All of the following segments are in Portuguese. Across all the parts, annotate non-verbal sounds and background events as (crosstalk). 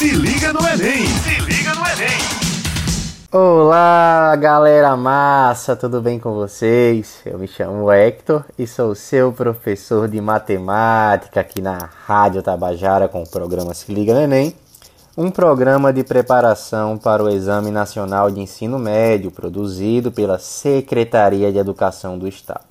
Se liga no Enem! Se liga no Enem! Olá, galera massa, tudo bem com vocês? Eu me chamo Hector e sou seu professor de matemática aqui na Rádio Tabajara com o programa Se Liga no Enem, um programa de preparação para o Exame Nacional de Ensino Médio produzido pela Secretaria de Educação do Estado.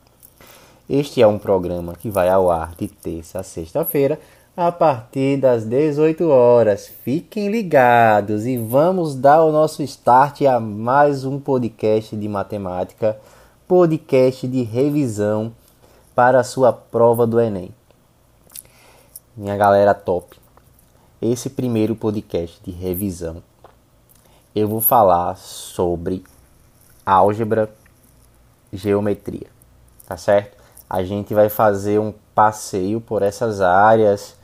Este é um programa que vai ao ar de terça a sexta-feira a partir das 18 horas. Fiquem ligados e vamos dar o nosso start a mais um podcast de matemática, podcast de revisão para a sua prova do Enem. Minha galera top. Esse primeiro podcast de revisão eu vou falar sobre álgebra, geometria, tá certo? A gente vai fazer um passeio por essas áreas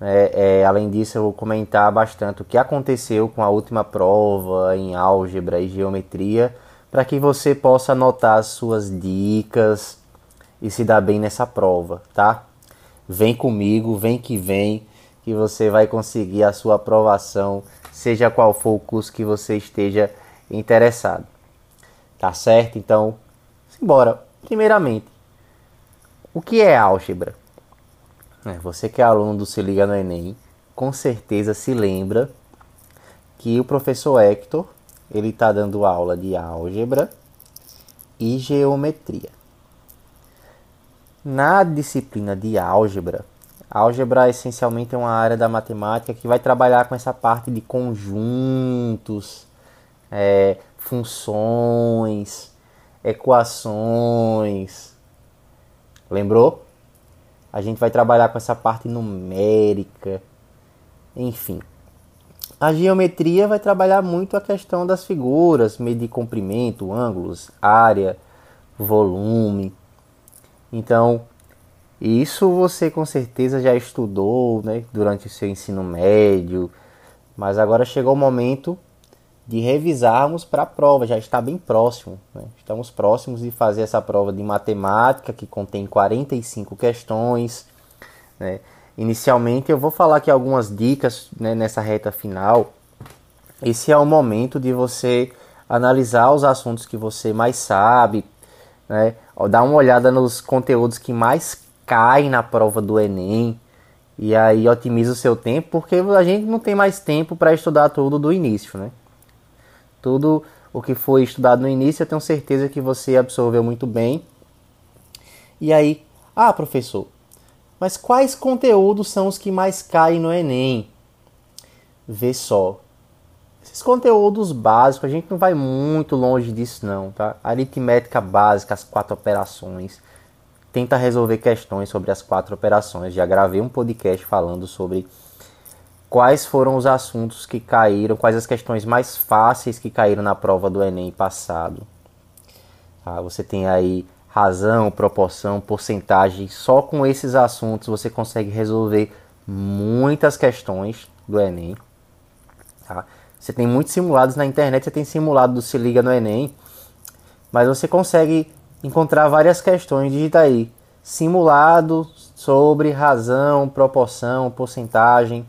é, é, além disso, eu vou comentar bastante o que aconteceu com a última prova em álgebra e geometria, para que você possa anotar as suas dicas e se dar bem nessa prova, tá? Vem comigo, vem que vem, que você vai conseguir a sua aprovação, seja qual for o curso que você esteja interessado. Tá certo? Então, simbora. Primeiramente, o que é álgebra? É, você que é aluno do Se Liga no Enem, com certeza se lembra que o professor Hector ele está dando aula de álgebra e geometria. Na disciplina de álgebra, álgebra essencialmente é uma área da matemática que vai trabalhar com essa parte de conjuntos, é, funções, equações. Lembrou? A gente vai trabalhar com essa parte numérica, enfim. A geometria vai trabalhar muito a questão das figuras, medir comprimento, ângulos, área, volume. Então, isso você com certeza já estudou né, durante o seu ensino médio, mas agora chegou o momento de revisarmos para a prova, já está bem próximo. Né? Estamos próximos de fazer essa prova de matemática, que contém 45 questões. Né? Inicialmente, eu vou falar aqui algumas dicas né, nessa reta final. Esse é o momento de você analisar os assuntos que você mais sabe, né? dar uma olhada nos conteúdos que mais caem na prova do Enem. E aí otimiza o seu tempo, porque a gente não tem mais tempo para estudar tudo do início, né? Tudo o que foi estudado no início, eu tenho certeza que você absorveu muito bem. E aí, ah, professor, mas quais conteúdos são os que mais caem no Enem? Vê só. Esses conteúdos básicos, a gente não vai muito longe disso não, tá? Aritmética básica, as quatro operações. Tenta resolver questões sobre as quatro operações. Já gravei um podcast falando sobre quais foram os assuntos que caíram, quais as questões mais fáceis que caíram na prova do Enem passado. Tá? Você tem aí razão, proporção, porcentagem. Só com esses assuntos você consegue resolver muitas questões do Enem. Tá? Você tem muitos simulados na internet, você tem simulado do Se Liga no Enem, mas você consegue encontrar várias questões. Digita aí simulado sobre razão, proporção, porcentagem.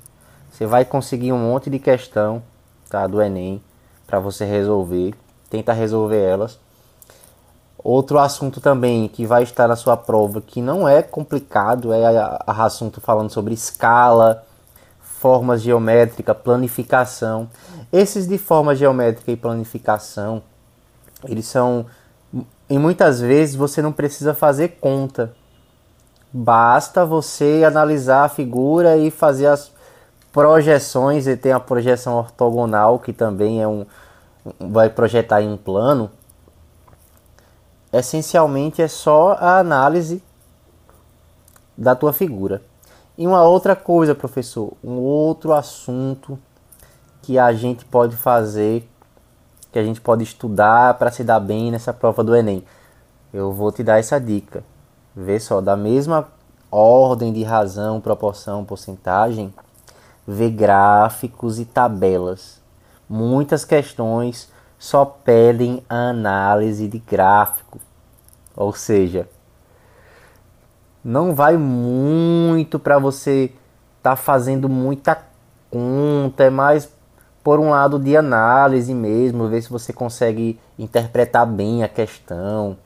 Você vai conseguir um monte de questão tá, do Enem para você resolver. Tenta resolver elas. Outro assunto também que vai estar na sua prova que não é complicado é a, a assunto falando sobre escala, formas geométricas, planificação. Esses de forma geométrica e planificação, eles são e muitas vezes você não precisa fazer conta. Basta você analisar a figura e fazer as projeções e tem a projeção ortogonal que também é um vai projetar em um plano essencialmente é só a análise da tua figura. E uma outra coisa professor um outro assunto que a gente pode fazer que a gente pode estudar para se dar bem nessa prova do Enem. Eu vou te dar essa dica. Vê só da mesma ordem de razão proporção porcentagem ver gráficos e tabelas. Muitas questões só pedem análise de gráfico, ou seja, não vai muito para você estar tá fazendo muita conta, é mais por um lado de análise mesmo, ver se você consegue interpretar bem a questão.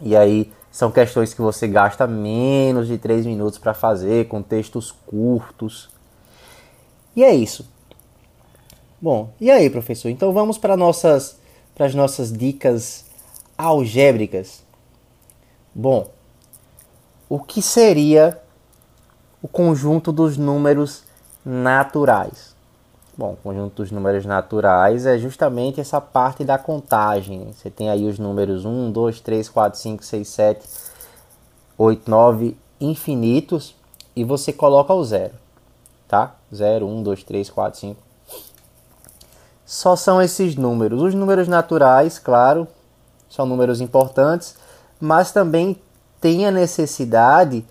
E aí são questões que você gasta menos de 3 minutos para fazer, com textos curtos. E é isso. Bom, e aí, professor? Então vamos para nossas para as nossas dicas algébricas. Bom, o que seria o conjunto dos números naturais? Bom, o conjunto dos números naturais é justamente essa parte da contagem. Você tem aí os números 1, 2, 3, 4, 5, 6, 7, 8, 9, infinitos, e você coloca o zero, tá? 0, 1, 2, 3, 4, 5. Só são esses números. Os números naturais, claro, são números importantes, mas também tem a necessidade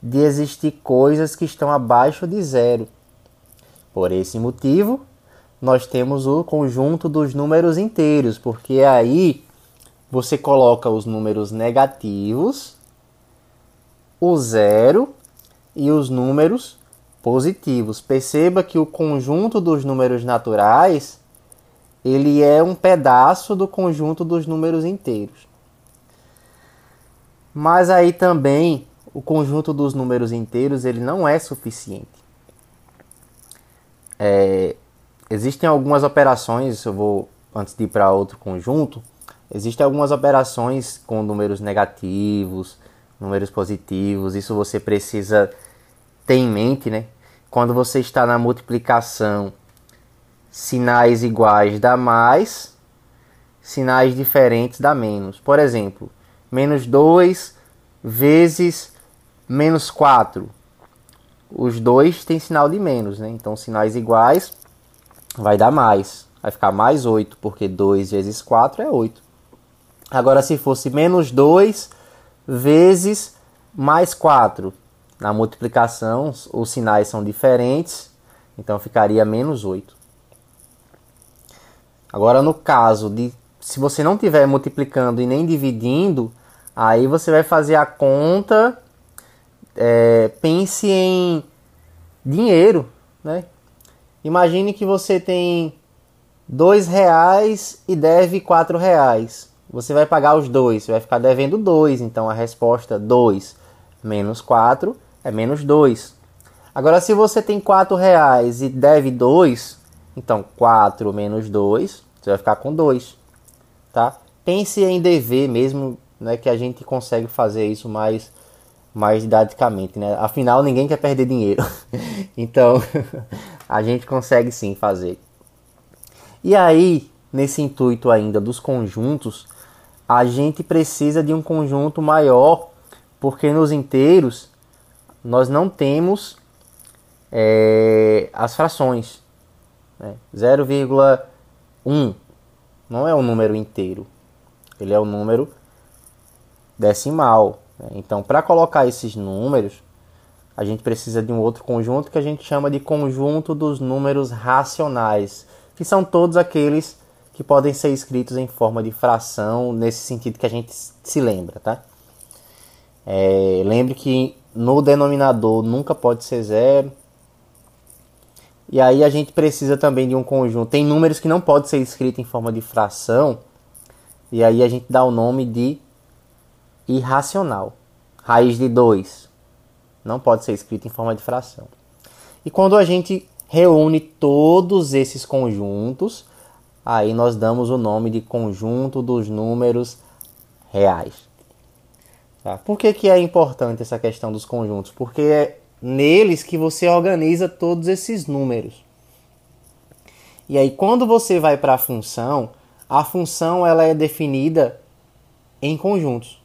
de existir coisas que estão abaixo de zero. Por esse motivo, nós temos o conjunto dos números inteiros, porque aí você coloca os números negativos, o zero e os números positivos. Perceba que o conjunto dos números naturais ele é um pedaço do conjunto dos números inteiros. Mas aí também o conjunto dos números inteiros ele não é suficiente. É, existem algumas operações, eu vou antes de ir para outro conjunto, existem algumas operações com números negativos, números positivos. Isso você precisa ter em mente, né? Quando você está na multiplicação sinais iguais dá mais, sinais diferentes dá menos. Por exemplo, menos 2 vezes menos 4. Os dois têm sinal de menos, né? Então, sinais iguais vai dar mais. Vai ficar mais 8, porque 2 vezes 4 é 8. Agora, se fosse menos 2 vezes mais 4, na multiplicação os sinais são diferentes, então ficaria menos 8. Agora, no caso de se você não estiver multiplicando e nem dividindo, aí você vai fazer a conta. É, pense em dinheiro, né? Imagine que você tem dois reais e deve quatro reais. Você vai pagar os dois, você vai ficar devendo dois. Então a resposta 2 menos 4 é menos 2. Agora, se você tem quatro reais e deve 2, então, 4 menos 2, você vai ficar com 2, tá? Pense em dever mesmo, né, que a gente consegue fazer isso mais, mais didaticamente, né? Afinal, ninguém quer perder dinheiro. (laughs) então, (laughs) a gente consegue sim fazer. E aí, nesse intuito ainda dos conjuntos, a gente precisa de um conjunto maior, porque nos inteiros nós não temos é, as frações. Né? 0,1 não é um número inteiro, ele é um número decimal. Né? Então, para colocar esses números, a gente precisa de um outro conjunto que a gente chama de conjunto dos números racionais, que são todos aqueles que podem ser escritos em forma de fração, nesse sentido que a gente se lembra, tá? É, lembre que no denominador nunca pode ser zero, e aí a gente precisa também de um conjunto. Tem números que não podem ser escritos em forma de fração. E aí a gente dá o nome de irracional. Raiz de 2 não pode ser escrito em forma de fração. E quando a gente reúne todos esses conjuntos, aí nós damos o nome de conjunto dos números reais. Tá? Por que, que é importante essa questão dos conjuntos? Porque neles que você organiza todos esses números. E aí quando você vai para a função, a função ela é definida em conjuntos.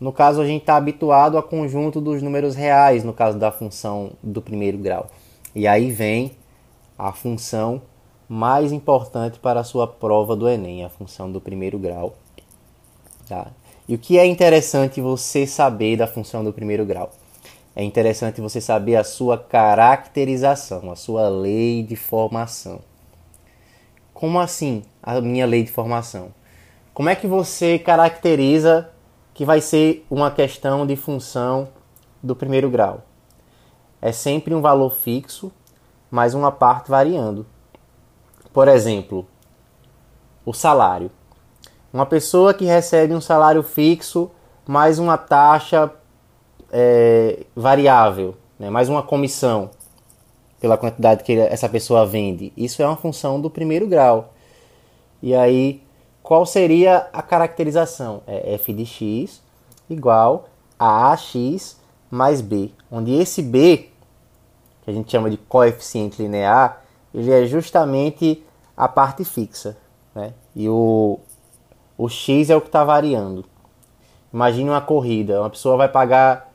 No caso a gente está habituado a conjunto dos números reais, no caso da função do primeiro grau. E aí vem a função mais importante para a sua prova do Enem, a função do primeiro grau. Tá? E o que é interessante você saber da função do primeiro grau? é interessante você saber a sua caracterização, a sua lei de formação. Como assim a minha lei de formação? Como é que você caracteriza que vai ser uma questão de função do primeiro grau? É sempre um valor fixo mais uma parte variando. Por exemplo, o salário. Uma pessoa que recebe um salário fixo mais uma taxa é, variável, né, mais uma comissão pela quantidade que essa pessoa vende. Isso é uma função do primeiro grau. E aí, qual seria a caracterização? É f de x igual a ax mais b, onde esse b, que a gente chama de coeficiente linear, ele é justamente a parte fixa. Né? E o, o x é o que está variando. Imagine uma corrida, uma pessoa vai pagar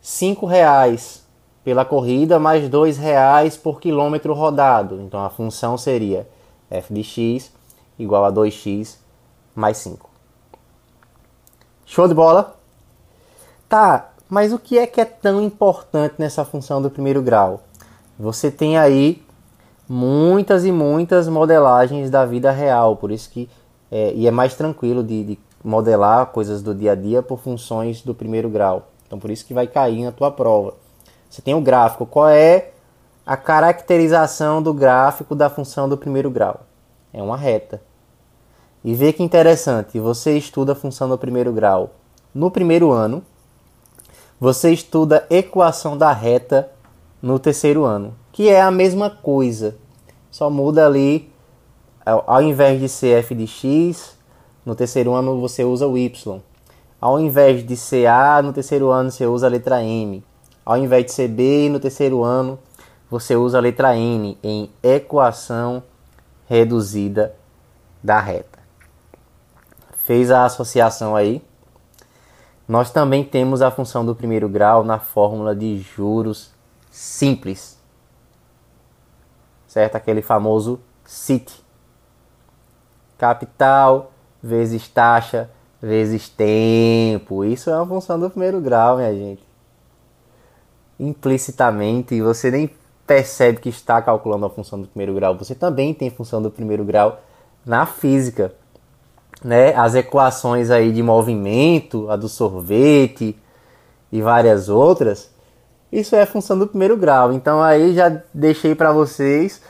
cinco reais pela corrida mais dois reais por quilômetro rodado. Então a função seria f de x igual a 2x mais 5. Show de bola? Tá, mas o que é que é tão importante nessa função do primeiro grau? Você tem aí muitas e muitas modelagens da vida real, por isso que é, e é mais tranquilo de, de modelar coisas do dia a dia por funções do primeiro grau. Então por isso que vai cair na tua prova. Você tem o gráfico. Qual é a caracterização do gráfico da função do primeiro grau? É uma reta. E vê que interessante, você estuda a função do primeiro grau no primeiro ano, você estuda equação da reta no terceiro ano, que é a mesma coisa, só muda ali, ao invés de ser f de x, no terceiro ano você usa o y. Ao invés de ser A, no terceiro ano você usa a letra M. Ao invés de ser B, no terceiro ano você usa a letra N em equação reduzida da reta. Fez a associação aí? Nós também temos a função do primeiro grau na fórmula de juros simples. Certo? Aquele famoso CIT. Capital vezes taxa vezes tempo. Isso é uma função do primeiro grau, minha gente. Implicitamente, você nem percebe que está calculando a função do primeiro grau. Você também tem função do primeiro grau na física. Né? As equações aí de movimento, a do sorvete e várias outras, isso é função do primeiro grau. Então aí já deixei para vocês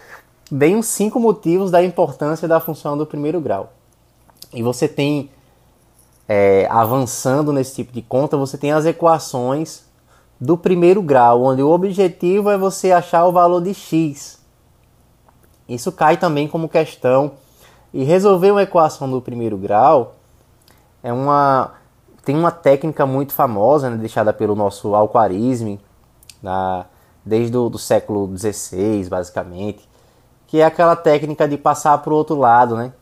bem uns cinco motivos da importância da função do primeiro grau. E você tem é, avançando nesse tipo de conta, você tem as equações do primeiro grau, onde o objetivo é você achar o valor de x. Isso cai também como questão. E resolver uma equação do primeiro grau é uma tem uma técnica muito famosa, né, deixada pelo nosso Alquarisme, desde o do século XVI, basicamente, que é aquela técnica de passar para o outro lado, né?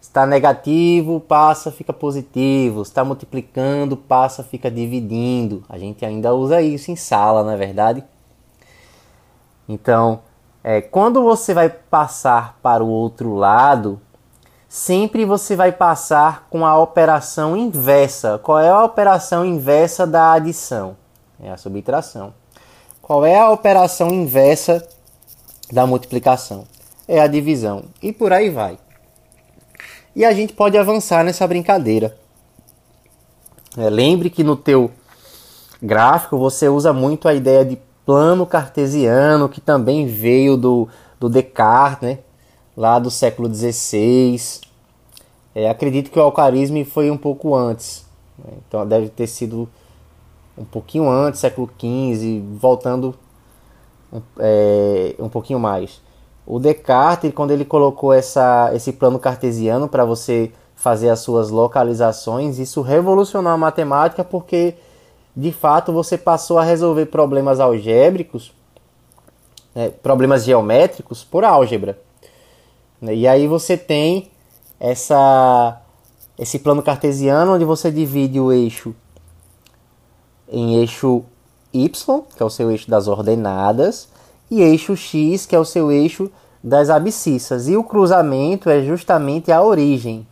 Está negativo, passa, fica positivo. Está multiplicando, passa, fica dividindo. A gente ainda usa isso em sala, não é verdade? Então, é, quando você vai passar para o outro lado, sempre você vai passar com a operação inversa. Qual é a operação inversa da adição? É a subtração. Qual é a operação inversa da multiplicação? É a divisão. E por aí vai. E a gente pode avançar nessa brincadeira. É, lembre que no teu gráfico você usa muito a ideia de plano cartesiano, que também veio do, do Descartes, né? lá do século XVI. É, acredito que o alcarismo foi um pouco antes, né? então deve ter sido um pouquinho antes, século XV, voltando um, é, um pouquinho mais. O Descartes, quando ele colocou essa, esse plano cartesiano para você fazer as suas localizações, isso revolucionou a matemática porque de fato você passou a resolver problemas algébricos, né, problemas geométricos por álgebra. E aí você tem essa, esse plano cartesiano onde você divide o eixo em eixo y, que é o seu eixo das ordenadas, e eixo x, que é o seu eixo das abscissas. E o cruzamento é justamente a origem.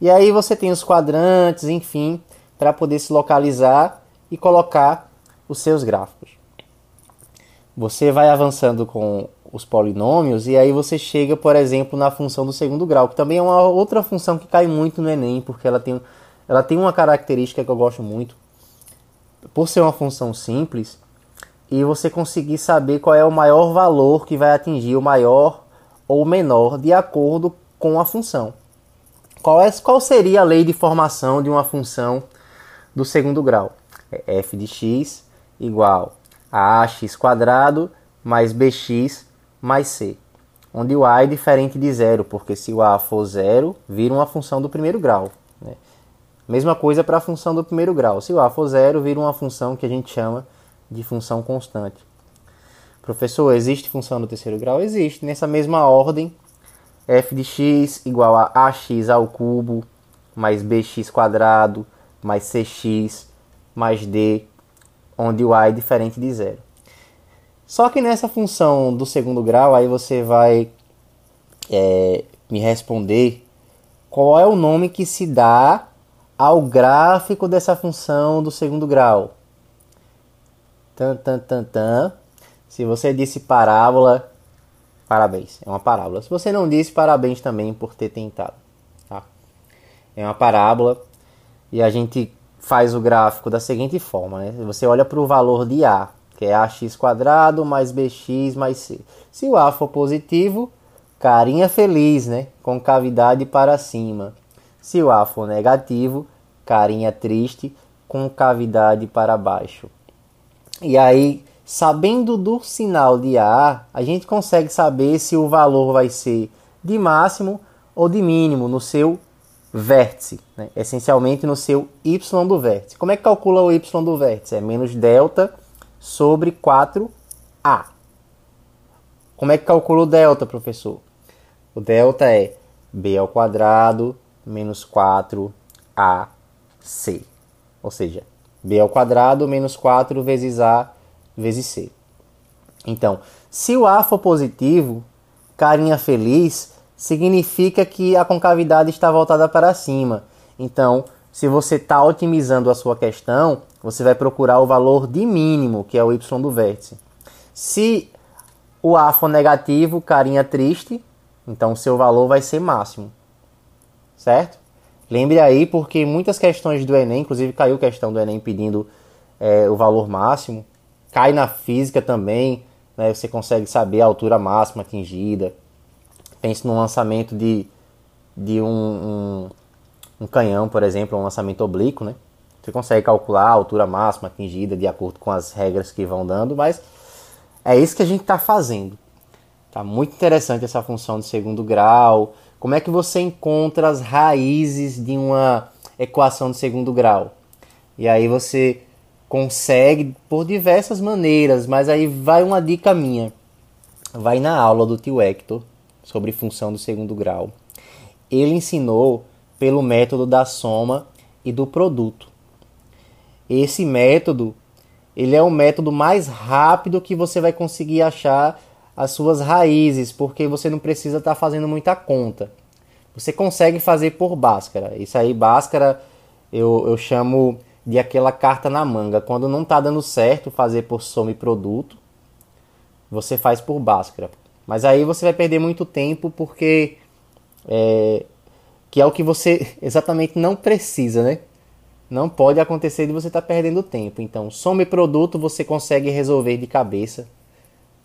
E aí você tem os quadrantes, enfim, para poder se localizar e colocar os seus gráficos. Você vai avançando com os polinômios e aí você chega, por exemplo, na função do segundo grau, que também é uma outra função que cai muito no Enem, porque ela tem, ela tem uma característica que eu gosto muito. Por ser uma função simples, e você conseguir saber qual é o maior valor que vai atingir o maior ou menor de acordo com a função. Qual, é, qual seria a lei de formação de uma função do segundo grau? É f de x igual a ax quadrado mais bx mais c, onde o a é diferente de zero, porque se o a for zero, vira uma função do primeiro grau. Né? Mesma coisa para a função do primeiro grau. Se o a for zero, vira uma função que a gente chama de função constante. Professor, existe função do terceiro grau? Existe. Nessa mesma ordem, f de x igual a ax ao cubo mais bx quadrado mais cx mais d, onde o a é diferente de zero. Só que nessa função do segundo grau, aí você vai é, me responder qual é o nome que se dá ao gráfico dessa função do segundo grau. Tan, tan, tan, tan. Se você disse parábola, parabéns, é uma parábola. Se você não disse, parabéns também por ter tentado. Tá? É uma parábola e a gente faz o gráfico da seguinte forma. Né? Você olha para o valor de A, que é ax quadrado mais bx mais c. Se o A for positivo, carinha feliz, né? com cavidade para cima. Se o A for negativo, carinha triste, com cavidade para baixo. E aí, sabendo do sinal de A, a gente consegue saber se o valor vai ser de máximo ou de mínimo no seu vértice, né? essencialmente no seu y do vértice. Como é que calcula o y do vértice? É menos delta sobre 4a. Como é que calcula o delta, professor? O delta é b ao quadrado menos 4ac. Ou seja, b ao quadrado menos 4 vezes a vezes c. Então, se o a for positivo, carinha feliz, significa que a concavidade está voltada para cima. Então, se você está otimizando a sua questão, você vai procurar o valor de mínimo, que é o y do vértice. Se o a for negativo, carinha triste, então seu valor vai ser máximo. Certo? Lembre aí, porque muitas questões do Enem, inclusive caiu questão do Enem pedindo é, o valor máximo, cai na física também, né, você consegue saber a altura máxima atingida. Pense no lançamento de, de um, um, um canhão, por exemplo, um lançamento oblíquo, né? Você consegue calcular a altura máxima atingida de acordo com as regras que vão dando, mas é isso que a gente está fazendo. Tá muito interessante essa função de segundo grau. Como é que você encontra as raízes de uma equação de segundo grau? E aí você consegue por diversas maneiras, mas aí vai uma dica minha. Vai na aula do tio Hector sobre função do segundo grau. Ele ensinou pelo método da soma e do produto. Esse método, ele é o método mais rápido que você vai conseguir achar as suas raízes, porque você não precisa estar tá fazendo muita conta. Você consegue fazer por Bhaskara. Isso aí, Bhaskara, eu, eu chamo de aquela carta na manga. Quando não está dando certo fazer por soma e produto, você faz por Bhaskara. Mas aí você vai perder muito tempo porque é, que é o que você (laughs) exatamente não precisa, né? Não pode acontecer de você estar tá perdendo tempo. Então, soma e produto você consegue resolver de cabeça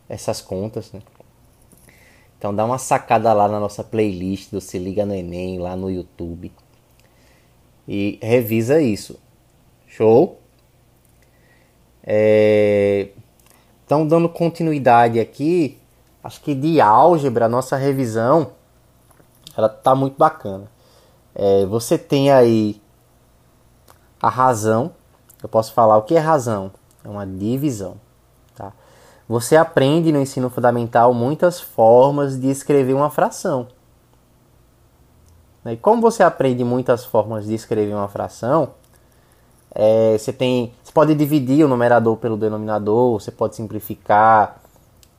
essas contas, né? Então dá uma sacada lá na nossa playlist do Se Liga no Enem, lá no YouTube. E revisa isso. Show? É... Então, dando continuidade aqui, acho que de álgebra, a nossa revisão, ela tá muito bacana. É, você tem aí a razão. Eu posso falar o que é razão? É uma divisão. Você aprende no ensino fundamental muitas formas de escrever uma fração. E como você aprende muitas formas de escrever uma fração, é, você tem, você pode dividir o numerador pelo denominador, você pode simplificar,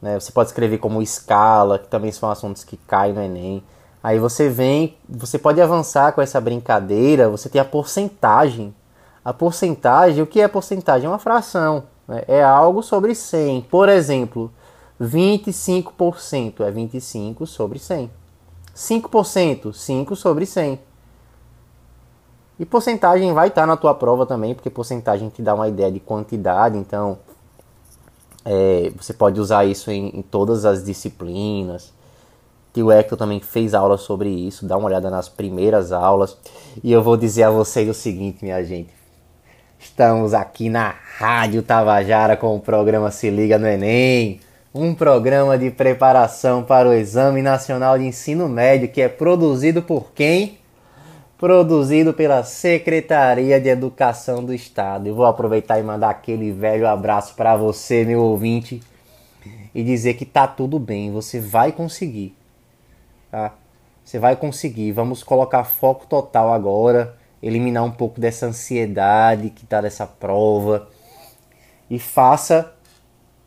né, você pode escrever como escala, que também são assuntos que caem no Enem. Aí você vem, você pode avançar com essa brincadeira, você tem a porcentagem. A porcentagem, o que é porcentagem? É uma fração. Né? É algo sobre 100. Por exemplo, 25% é 25 sobre 100. 5%, 5 sobre 100. E porcentagem vai estar na tua prova também, porque porcentagem te dá uma ideia de quantidade, então É, você pode usar isso em, em todas as disciplinas. Tio Hector também fez aula sobre isso, dá uma olhada nas primeiras aulas. E eu vou dizer a vocês o seguinte, minha gente. Estamos aqui na Rádio Tabajara com o programa Se Liga no Enem. Um programa de preparação para o Exame Nacional de Ensino Médio que é produzido por quem? Produzido pela Secretaria de Educação do Estado. Eu vou aproveitar e mandar aquele velho abraço para você, meu ouvinte, e dizer que tá tudo bem, você vai conseguir tá? Você vai conseguir. Vamos colocar foco total agora, eliminar um pouco dessa ansiedade que está nessa prova e faça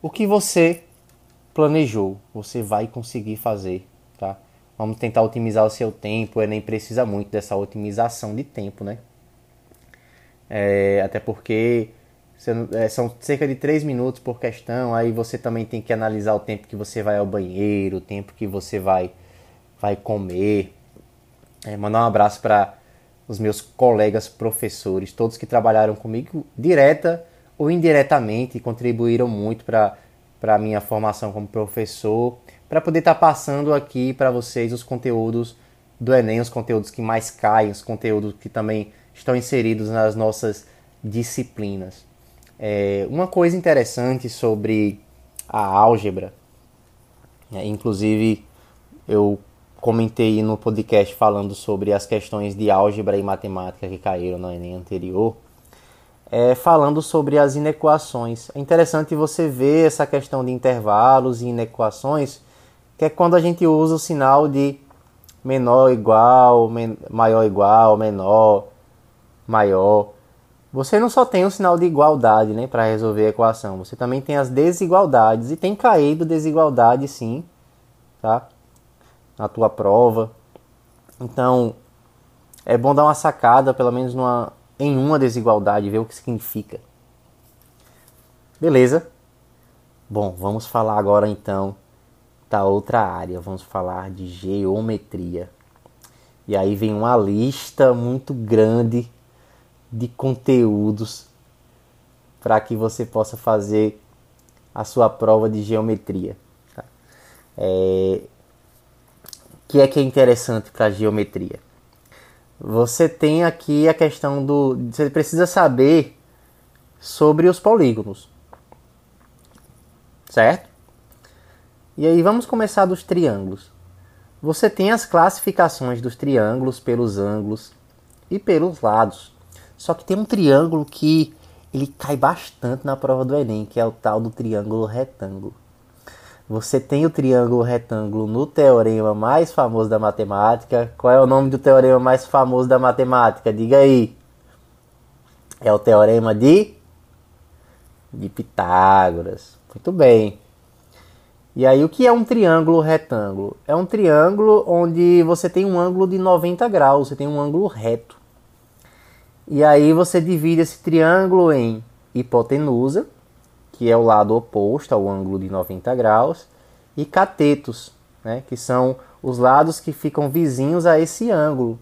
o que você planejou. Você vai conseguir fazer, tá? Vamos tentar otimizar o seu tempo. Nem precisa muito dessa otimização de tempo, né? É, até porque é, são cerca de 3 minutos por questão. Aí você também tem que analisar o tempo que você vai ao banheiro, o tempo que você vai vai comer. É, mandar um abraço para os meus colegas professores, todos que trabalharam comigo direta ou indiretamente, contribuíram muito para a minha formação como professor, para poder estar tá passando aqui para vocês os conteúdos do Enem, os conteúdos que mais caem, os conteúdos que também estão inseridos nas nossas disciplinas. É, uma coisa interessante sobre a álgebra, é, inclusive eu comentei no podcast falando sobre as questões de álgebra e matemática que caíram no Enem anterior, é, falando sobre as inequações. É interessante você ver essa questão de intervalos e inequações, que é quando a gente usa o sinal de menor igual, men maior igual, menor, maior. Você não só tem o sinal de igualdade né, para resolver a equação, você também tem as desigualdades, e tem caído desigualdade sim, tá? Na tua prova. Então, é bom dar uma sacada, pelo menos numa, em uma desigualdade, ver o que significa. Beleza? Bom, vamos falar agora então da outra área. Vamos falar de geometria. E aí vem uma lista muito grande de conteúdos para que você possa fazer a sua prova de geometria. Tá? É, que é que é interessante para a geometria? Você tem aqui a questão do. Você precisa saber sobre os polígonos. Certo? E aí vamos começar dos triângulos. Você tem as classificações dos triângulos pelos ângulos e pelos lados. Só que tem um triângulo que ele cai bastante na prova do Enem, que é o tal do triângulo retângulo. Você tem o triângulo retângulo no teorema mais famoso da matemática. Qual é o nome do teorema mais famoso da matemática? Diga aí. É o teorema de de Pitágoras. Muito bem. E aí o que é um triângulo retângulo? É um triângulo onde você tem um ângulo de 90 graus, você tem um ângulo reto. E aí você divide esse triângulo em hipotenusa, que é o lado oposto ao ângulo de 90 graus, e catetos, né, que são os lados que ficam vizinhos a esse ângulo.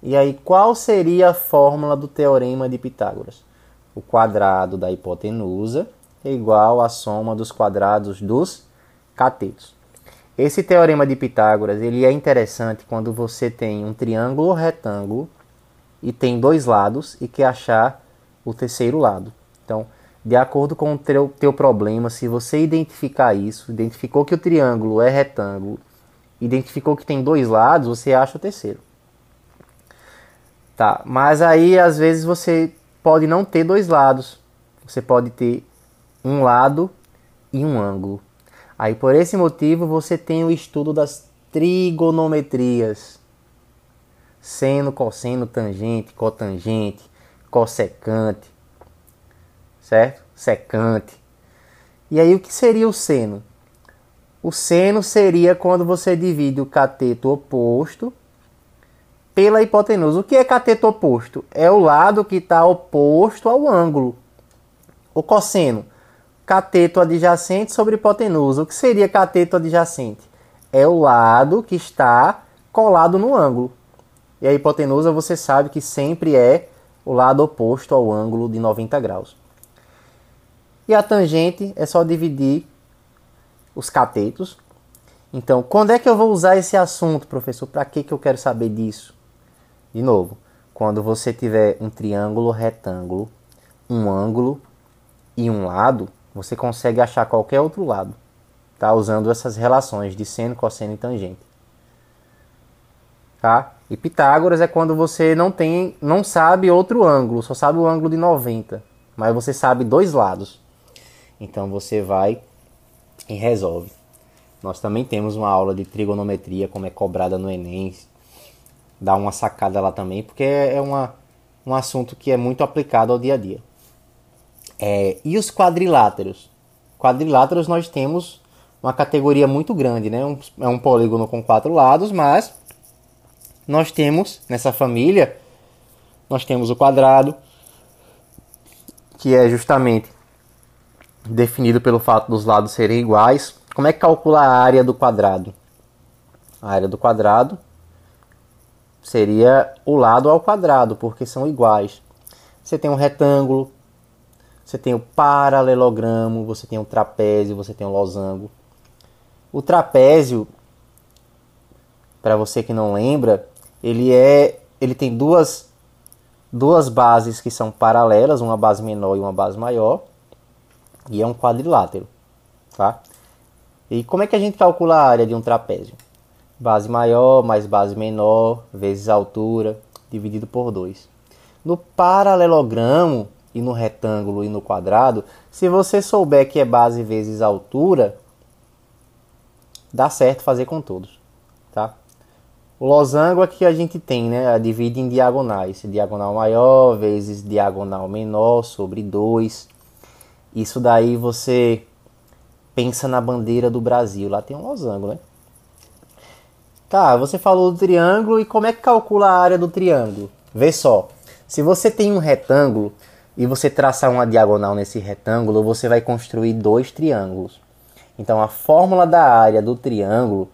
E aí, qual seria a fórmula do teorema de Pitágoras? O quadrado da hipotenusa é igual à soma dos quadrados dos catetos. Esse teorema de Pitágoras ele é interessante quando você tem um triângulo ou retângulo e tem dois lados e quer achar o terceiro lado. Então, de acordo com o teu, teu problema, se você identificar isso, identificou que o triângulo é retângulo, identificou que tem dois lados, você acha o terceiro. Tá, mas aí às vezes você pode não ter dois lados. Você pode ter um lado e um ângulo. Aí por esse motivo você tem o estudo das trigonometrias. Seno, cosseno, tangente, cotangente, cossecante certo? Secante. E aí o que seria o seno? O seno seria quando você divide o cateto oposto pela hipotenusa. O que é cateto oposto? É o lado que está oposto ao ângulo. O cosseno, cateto adjacente sobre hipotenusa. O que seria cateto adjacente? É o lado que está colado no ângulo. E a hipotenusa você sabe que sempre é o lado oposto ao ângulo de 90 graus. E a tangente é só dividir os catetos. Então, quando é que eu vou usar esse assunto, professor? Para que, que eu quero saber disso? De novo, quando você tiver um triângulo retângulo, um ângulo e um lado, você consegue achar qualquer outro lado, tá? Usando essas relações de seno, cosseno e tangente. Tá? E Pitágoras é quando você não tem, não sabe outro ângulo, só sabe o ângulo de 90, mas você sabe dois lados. Então você vai e resolve. Nós também temos uma aula de trigonometria, como é cobrada no Enem. Dá uma sacada lá também, porque é uma, um assunto que é muito aplicado ao dia a dia. É, e os quadriláteros? Quadriláteros nós temos uma categoria muito grande, né? Um, é um polígono com quatro lados, mas nós temos nessa família, nós temos o quadrado, que é justamente definido pelo fato dos lados serem iguais. Como é que calcula a área do quadrado? A área do quadrado seria o lado ao quadrado, porque são iguais. Você tem um retângulo, você tem o paralelogramo, você tem o trapézio, você tem o losango. O trapézio, para você que não lembra, ele é, ele tem duas duas bases que são paralelas, uma base menor e uma base maior, e é um quadrilátero, tá? E como é que a gente calcula a área de um trapézio? Base maior mais base menor vezes altura dividido por 2. No paralelogramo e no retângulo e no quadrado, se você souber que é base vezes altura, dá certo fazer com todos, tá? O losango aqui a gente tem, né? Divide em diagonais. Diagonal maior vezes diagonal menor sobre 2. Isso daí você pensa na bandeira do Brasil. Lá tem um losango, né? Tá, você falou do triângulo e como é que calcula a área do triângulo? Vê só. Se você tem um retângulo e você traçar uma diagonal nesse retângulo, você vai construir dois triângulos. Então a fórmula da área do triângulo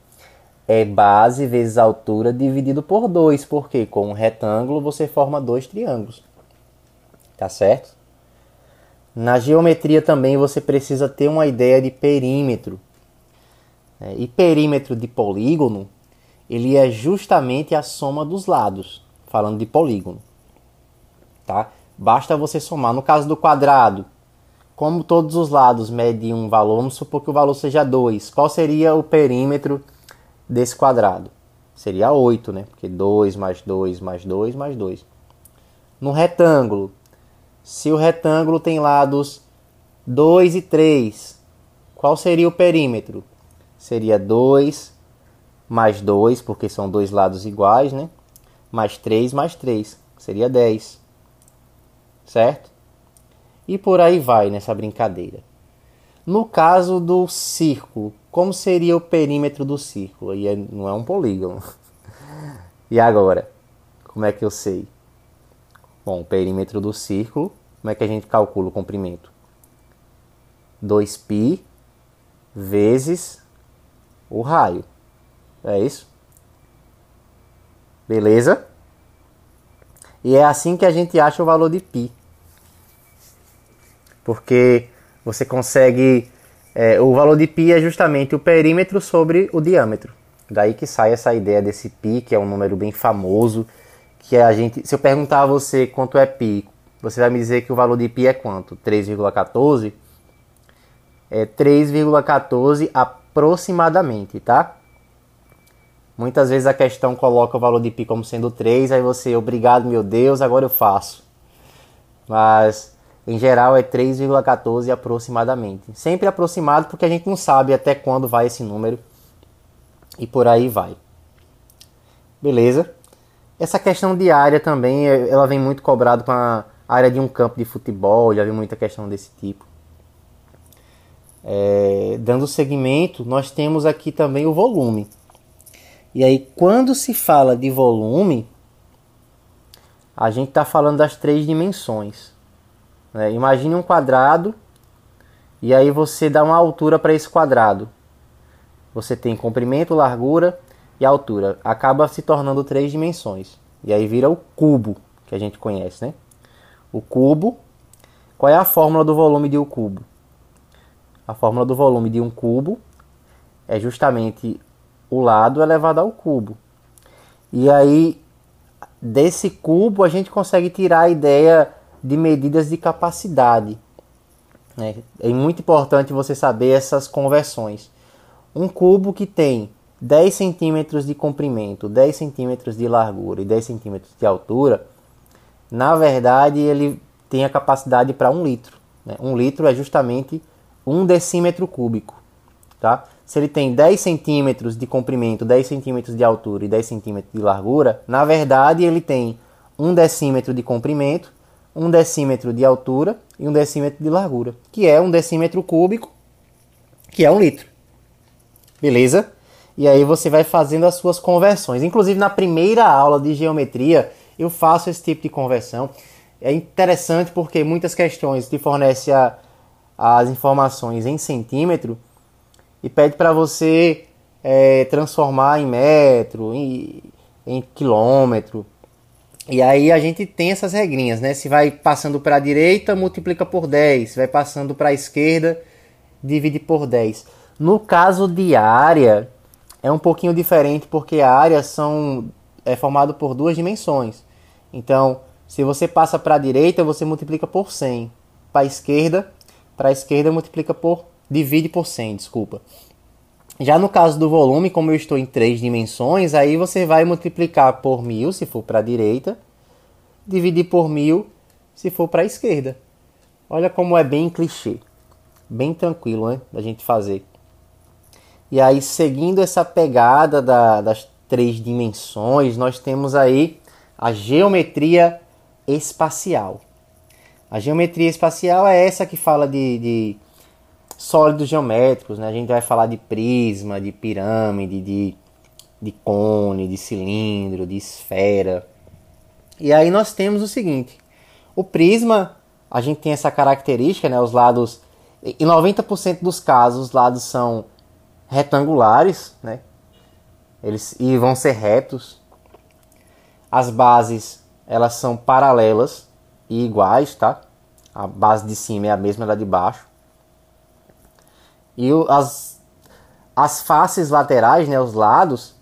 é base vezes altura dividido por 2, porque com um retângulo você forma dois triângulos. Tá certo? Na geometria também você precisa ter uma ideia de perímetro. É, e perímetro de polígono, ele é justamente a soma dos lados, falando de polígono. Tá? Basta você somar. No caso do quadrado, como todos os lados medem um valor, vamos supor que o valor seja 2. Qual seria o perímetro desse quadrado? Seria 8, né? Porque 2 mais 2 mais 2 mais 2. No retângulo, se o retângulo tem lados 2 e 3, qual seria o perímetro? Seria 2 mais 2, porque são dois lados iguais, né? Mais 3 mais 3, seria 10. Certo? E por aí vai nessa brincadeira. No caso do círculo, como seria o perímetro do círculo? E é, não é um polígono. (laughs) E agora? Como é que eu sei? Bom, o perímetro do círculo como é que a gente calcula o comprimento? 2π vezes o raio. É isso? Beleza? E é assim que a gente acha o valor de π. Porque você consegue. É, o valor de π é justamente o perímetro sobre o diâmetro. Daí que sai essa ideia desse π, que é um número bem famoso. que a gente, se eu perguntar a você quanto é pi, você vai me dizer que o valor de pi é quanto? 3,14? É 3,14 aproximadamente, tá? Muitas vezes a questão coloca o valor de pi como sendo 3, aí você, obrigado, meu Deus, agora eu faço. Mas em geral é 3,14 aproximadamente. Sempre aproximado porque a gente não sabe até quando vai esse número e por aí vai. Beleza? Essa questão de área também, ela vem muito cobrado com a área de um campo de futebol, já vi muita questão desse tipo. É, dando seguimento, nós temos aqui também o volume. E aí, quando se fala de volume, a gente está falando das três dimensões. Né? Imagine um quadrado e aí você dá uma altura para esse quadrado. Você tem comprimento, largura e altura. Acaba se tornando três dimensões. E aí vira o cubo que a gente conhece, né? o cubo. Qual é a fórmula do volume de um cubo? A fórmula do volume de um cubo é justamente o lado elevado ao cubo. E aí, desse cubo, a gente consegue tirar a ideia de medidas de capacidade. Né? É muito importante você saber essas conversões. Um cubo que tem 10 centímetros de comprimento, 10 centímetros de largura e 10 centímetros de altura, na verdade ele tem a capacidade para um litro. Né? Um litro é justamente um decímetro cúbico. Tá? Se ele tem 10 centímetros de comprimento, 10 centímetros de altura e 10 centímetros de largura, na verdade ele tem um decímetro de comprimento, um decímetro de altura e um decímetro de largura, que é um decímetro cúbico, que é um litro. Beleza? E aí você vai fazendo as suas conversões. Inclusive na primeira aula de geometria eu faço esse tipo de conversão. É interessante porque muitas questões te fornecem as informações em centímetro e pede para você é, transformar em metro, em, em quilômetro. E aí a gente tem essas regrinhas, né? Se vai passando para a direita, multiplica por 10. Se vai passando para a esquerda, divide por 10. No caso de área, é um pouquinho diferente porque a área são, é formado por duas dimensões. Então, se você passa para a direita, você multiplica por 100. Para a esquerda, para a esquerda multiplica por divide por 100, desculpa. Já no caso do volume, como eu estou em três dimensões, aí você vai multiplicar por 1000 se for para a direita, dividir por 1000 se for para a esquerda. Olha como é bem clichê. Bem tranquilo, né, da gente fazer. E aí, seguindo essa pegada da, das três dimensões, nós temos aí a geometria espacial. A geometria espacial é essa que fala de, de sólidos geométricos, né? A gente vai falar de prisma, de pirâmide, de, de cone, de cilindro, de esfera. E aí nós temos o seguinte: o prisma, a gente tem essa característica, né? Os lados, em 90% dos casos, os lados são retangulares, né? Eles e vão ser retos. As bases, elas são paralelas e iguais, tá? A base de cima é a mesma da de baixo. E o, as, as faces laterais, né, os lados,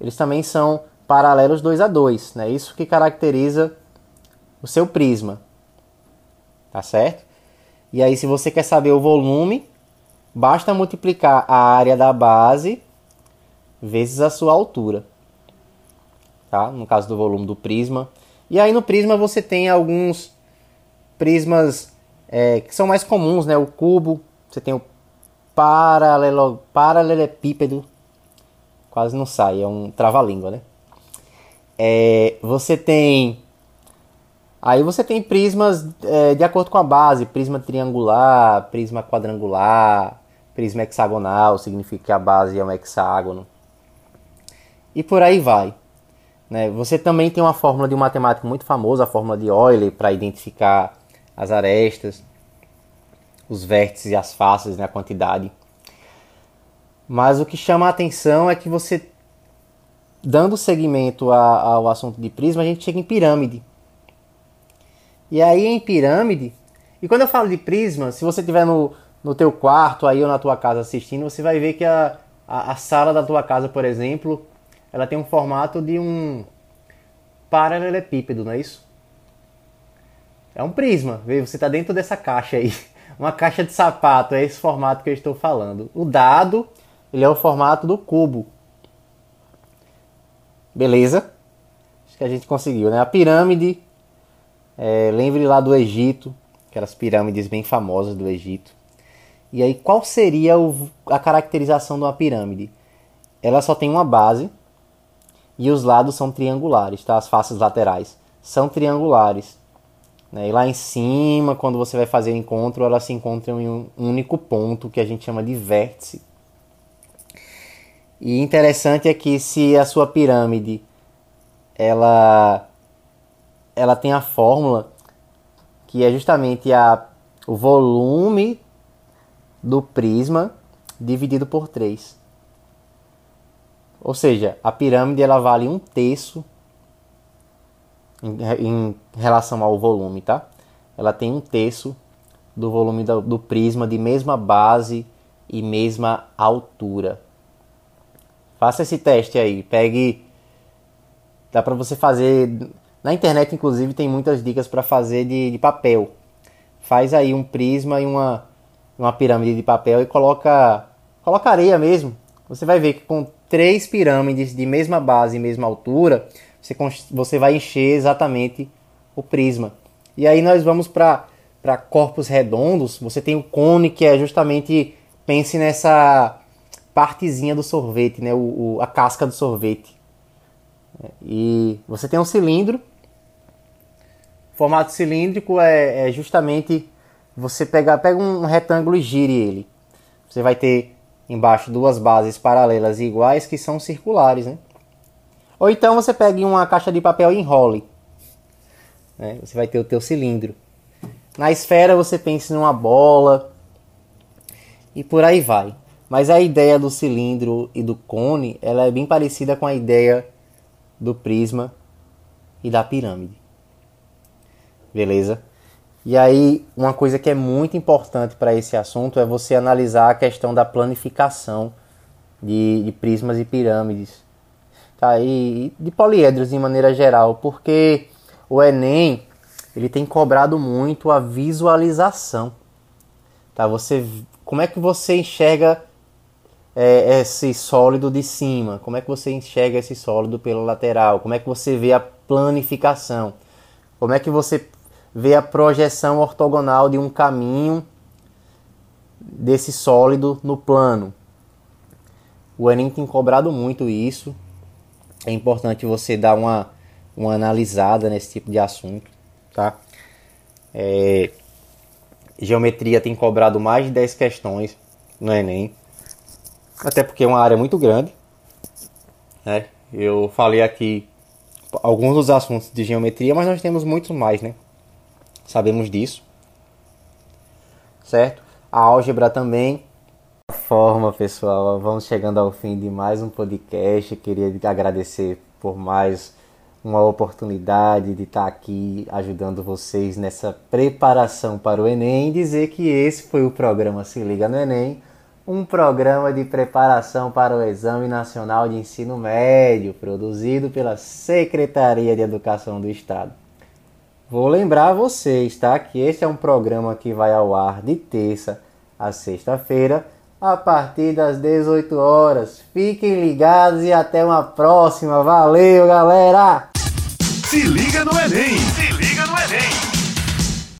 eles também são paralelos 2 a 2, né? Isso que caracteriza o seu prisma. Tá certo? E aí se você quer saber o volume, basta multiplicar a área da base vezes a sua altura. Tá? No caso do volume do prisma, e aí no prisma você tem alguns prismas é, que são mais comuns, né? O cubo, você tem o paralelo, paralelepípedo, quase não sai, é um trava-língua, né? É, você tem Aí você tem prismas é, de acordo com a base, prisma triangular, prisma quadrangular, prisma hexagonal, significa que a base é um hexágono. E por aí vai. Né? Você também tem uma fórmula de um matemático muito famoso, a fórmula de Euler, para identificar as arestas, os vértices e as faces, né? a quantidade. Mas o que chama a atenção é que você, dando seguimento ao assunto de prisma, a gente chega em pirâmide. E aí em pirâmide, e quando eu falo de prisma, se você estiver no, no teu quarto aí ou na tua casa assistindo, você vai ver que a, a, a sala da tua casa, por exemplo, ela tem um formato de um paralelepípedo, não é isso? É um prisma, você está dentro dessa caixa aí. (laughs) Uma caixa de sapato, é esse formato que eu estou falando. O dado, ele é o formato do cubo. Beleza? Acho que a gente conseguiu, né? A pirâmide, é, lembre lá do Egito, aquelas pirâmides bem famosas do Egito. E aí, qual seria o, a caracterização de uma pirâmide? Ela só tem uma base, e os lados são triangulares, tá? As faces laterais são triangulares. Né? E lá em cima, quando você vai fazer o encontro, elas se encontram em um único ponto que a gente chama de vértice. E interessante é que se a sua pirâmide ela ela tem a fórmula que é justamente a, o volume do prisma dividido por 3. Ou seja, a pirâmide ela vale um terço em, em relação ao volume, tá? Ela tem um terço do volume do, do prisma de mesma base e mesma altura. Faça esse teste aí, pegue dá para você fazer na internet inclusive tem muitas dicas para fazer de, de, papel. Faz aí um prisma e uma uma pirâmide de papel e coloca coloca areia mesmo. Você vai ver que com três pirâmides de mesma base e mesma altura, você, você vai encher exatamente o prisma. E aí nós vamos para corpos redondos. Você tem o cone, que é justamente, pense nessa partezinha do sorvete, né? o, o a casca do sorvete. E você tem um cilindro. Formato cilíndrico é, é justamente você pegar, pega um retângulo e gire ele. Você vai ter embaixo duas bases paralelas iguais que são circulares, né? Ou então você pega uma caixa de papel e enrole. Né? Você vai ter o teu cilindro. Na esfera você pensa numa bola e por aí vai. Mas a ideia do cilindro e do cone, ela é bem parecida com a ideia do prisma e da pirâmide. Beleza? E aí, uma coisa que é muito importante para esse assunto é você analisar a questão da planificação de, de prismas e pirâmides. Tá? E, de poliedros de maneira geral, porque o Enem ele tem cobrado muito a visualização. Tá? Você, como é que você enxerga é, esse sólido de cima? Como é que você enxerga esse sólido pela lateral? Como é que você vê a planificação? Como é que você ver a projeção ortogonal de um caminho desse sólido no plano. O Enem tem cobrado muito isso. É importante você dar uma, uma analisada nesse tipo de assunto, tá? É, geometria tem cobrado mais de 10 questões no Enem. Até porque é uma área muito grande. Né? Eu falei aqui alguns dos assuntos de geometria, mas nós temos muitos mais, né? Sabemos disso, certo? A álgebra também. Forma, pessoal, vamos chegando ao fim de mais um podcast. queria agradecer por mais uma oportunidade de estar aqui ajudando vocês nessa preparação para o Enem dizer que esse foi o programa Se Liga no Enem, um programa de preparação para o Exame Nacional de Ensino Médio, produzido pela Secretaria de Educação do Estado. Vou lembrar vocês, tá? Que este é um programa que vai ao ar de terça a sexta-feira, a partir das 18 horas. Fiquem ligados e até uma próxima. Valeu, galera! Se liga no Enem!